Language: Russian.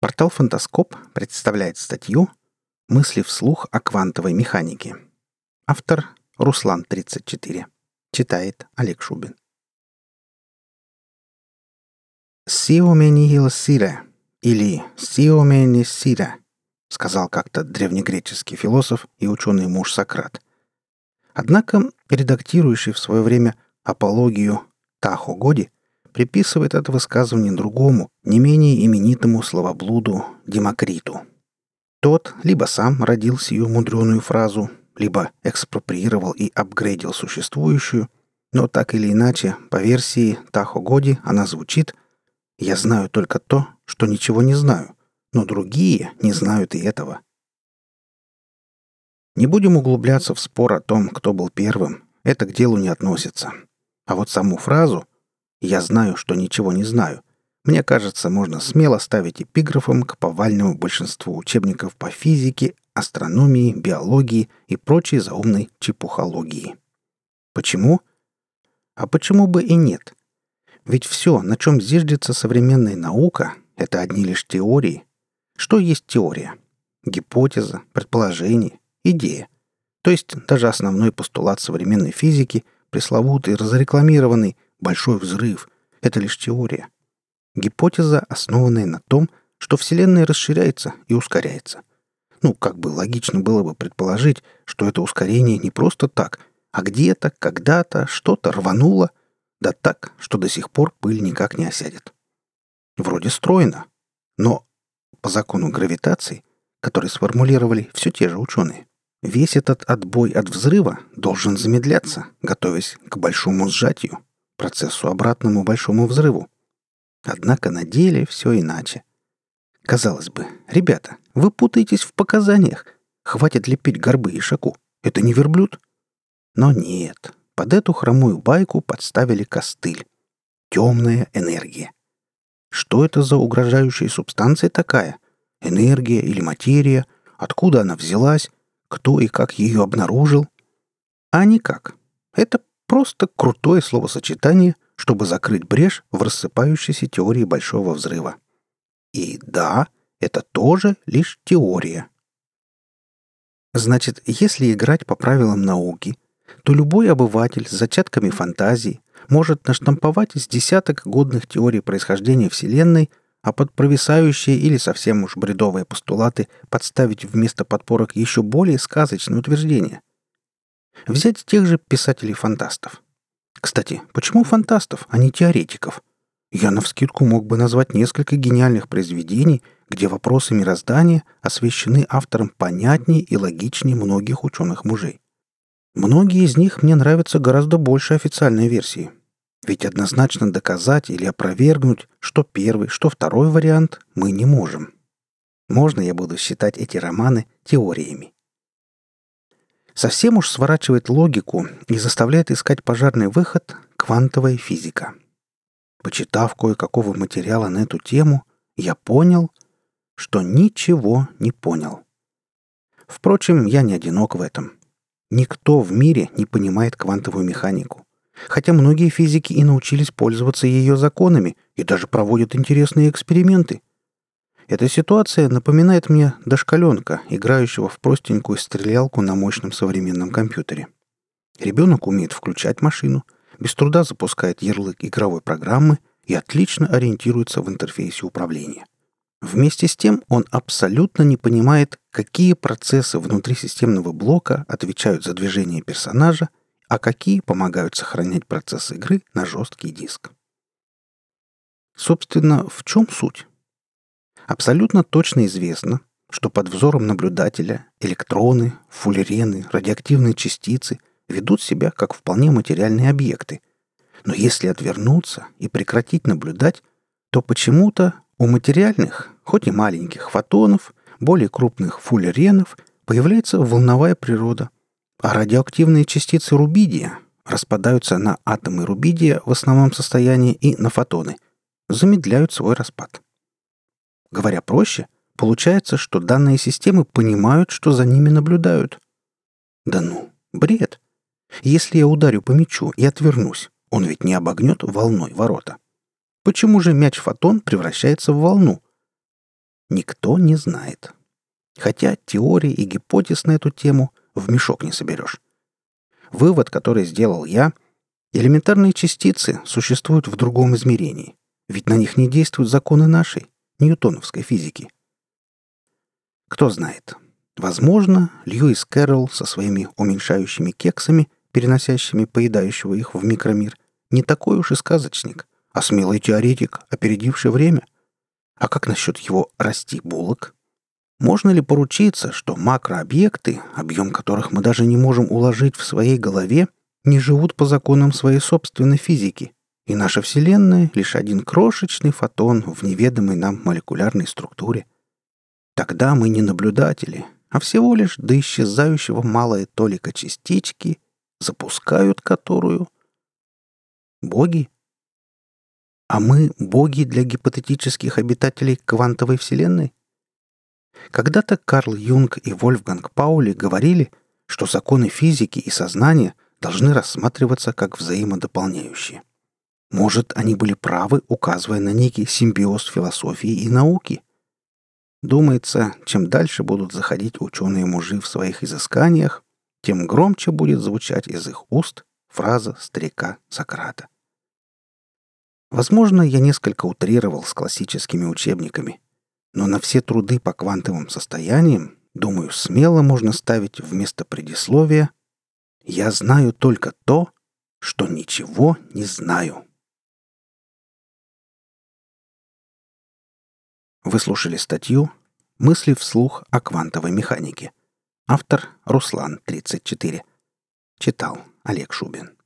Портал «Фантаскоп» представляет статью «Мысли вслух о квантовой механике». Автор Руслан 34. Читает Олег Шубин. «Сиомени сире» или «Сиомени сире», сказал как-то древнегреческий философ и ученый муж Сократ. Однако редактирующий в свое время апологию Тахо Годи приписывает это высказывание другому, не менее именитому словоблуду Демокриту. Тот либо сам родил сию мудреную фразу, либо экспроприировал и апгрейдил существующую, но так или иначе, по версии Тахо Годи она звучит «Я знаю только то, что ничего не знаю, но другие не знают и этого». Не будем углубляться в спор о том, кто был первым, это к делу не относится. А вот саму фразу «Я знаю, что ничего не знаю» мне кажется, можно смело ставить эпиграфом к повальному большинству учебников по физике, астрономии, биологии и прочей заумной чепухологии. Почему? А почему бы и нет? Ведь все, на чем зиждется современная наука, это одни лишь теории. Что есть теория? Гипотеза, предположение, идея. То есть даже основной постулат современной физики, пресловутый, разрекламированный «большой взрыв» — это лишь теория. Гипотеза, основанная на том, что Вселенная расширяется и ускоряется. Ну, как бы логично было бы предположить, что это ускорение не просто так, а где-то, когда-то что-то рвануло, да так, что до сих пор пыль никак не осядет. Вроде стройно, но по закону гравитации, который сформулировали все те же ученые, Весь этот отбой от взрыва должен замедляться, готовясь к большому сжатию, процессу обратному большому взрыву. Однако на деле все иначе. Казалось бы, ребята, вы путаетесь в показаниях. Хватит лепить горбы и шаку. Это не верблюд. Но нет, под эту хромую байку подставили костыль. Темная энергия. Что это за угрожающая субстанция такая? Энергия или материя? Откуда она взялась? кто и как ее обнаружил. А никак. Это просто крутое словосочетание, чтобы закрыть брешь в рассыпающейся теории Большого Взрыва. И да, это тоже лишь теория. Значит, если играть по правилам науки, то любой обыватель с зачатками фантазии может наштамповать из десяток годных теорий происхождения Вселенной а под провисающие или совсем уж бредовые постулаты подставить вместо подпорок еще более сказочные утверждения. Взять тех же писателей-фантастов. Кстати, почему фантастов, а не теоретиков? Я навскидку мог бы назвать несколько гениальных произведений, где вопросы мироздания освещены автором понятнее и логичнее многих ученых мужей. Многие из них мне нравятся гораздо больше официальной версии – ведь однозначно доказать или опровергнуть, что первый, что второй вариант, мы не можем. Можно я буду считать эти романы теориями. Совсем уж сворачивает логику и заставляет искать пожарный выход квантовая физика. Почитав кое-какого материала на эту тему, я понял, что ничего не понял. Впрочем, я не одинок в этом. Никто в мире не понимает квантовую механику хотя многие физики и научились пользоваться ее законами и даже проводят интересные эксперименты. Эта ситуация напоминает мне дошкаленка, играющего в простенькую стрелялку на мощном современном компьютере. Ребенок умеет включать машину, без труда запускает ярлык игровой программы и отлично ориентируется в интерфейсе управления. Вместе с тем он абсолютно не понимает, какие процессы внутри системного блока отвечают за движение персонажа а какие помогают сохранять процесс игры на жесткий диск. Собственно, в чем суть? Абсолютно точно известно, что под взором наблюдателя электроны, фуллерены, радиоактивные частицы ведут себя как вполне материальные объекты. Но если отвернуться и прекратить наблюдать, то почему-то у материальных, хоть и маленьких фотонов, более крупных фуллеренов появляется волновая природа – а радиоактивные частицы рубидия распадаются на атомы рубидия в основном состоянии и на фотоны, замедляют свой распад. Говоря проще, получается, что данные системы понимают, что за ними наблюдают. Да ну, бред. Если я ударю по мячу и отвернусь, он ведь не обогнет волной ворота. Почему же мяч-фотон превращается в волну? никто не знает. Хотя теорий и гипотез на эту тему в мешок не соберешь. Вывод, который сделал я, элементарные частицы существуют в другом измерении, ведь на них не действуют законы нашей, ньютоновской физики. Кто знает, возможно, Льюис Кэрролл со своими уменьшающими кексами, переносящими поедающего их в микромир, не такой уж и сказочник, а смелый теоретик, опередивший время. А как насчет его «расти булок»? Можно ли поручиться, что макрообъекты, объем которых мы даже не можем уложить в своей голове, не живут по законам своей собственной физики, и наша Вселенная — лишь один крошечный фотон в неведомой нам молекулярной структуре? Тогда мы не наблюдатели, а всего лишь до исчезающего малая толика частички, запускают которую... Боги? А мы — боги для гипотетических обитателей квантовой Вселенной? Когда-то Карл Юнг и Вольфганг Паули говорили, что законы физики и сознания должны рассматриваться как взаимодополняющие. Может, они были правы, указывая на некий симбиоз философии и науки. Думается, чем дальше будут заходить ученые-мужи в своих изысканиях, тем громче будет звучать из их уст фраза старика Сократа. Возможно, я несколько утрировал с классическими учебниками – но на все труды по квантовым состояниям, думаю, смело можно ставить вместо предисловия «Я знаю только то, что ничего не знаю». Вы слушали статью «Мысли вслух о квантовой механике». Автор Руслан, 34. Читал Олег Шубин.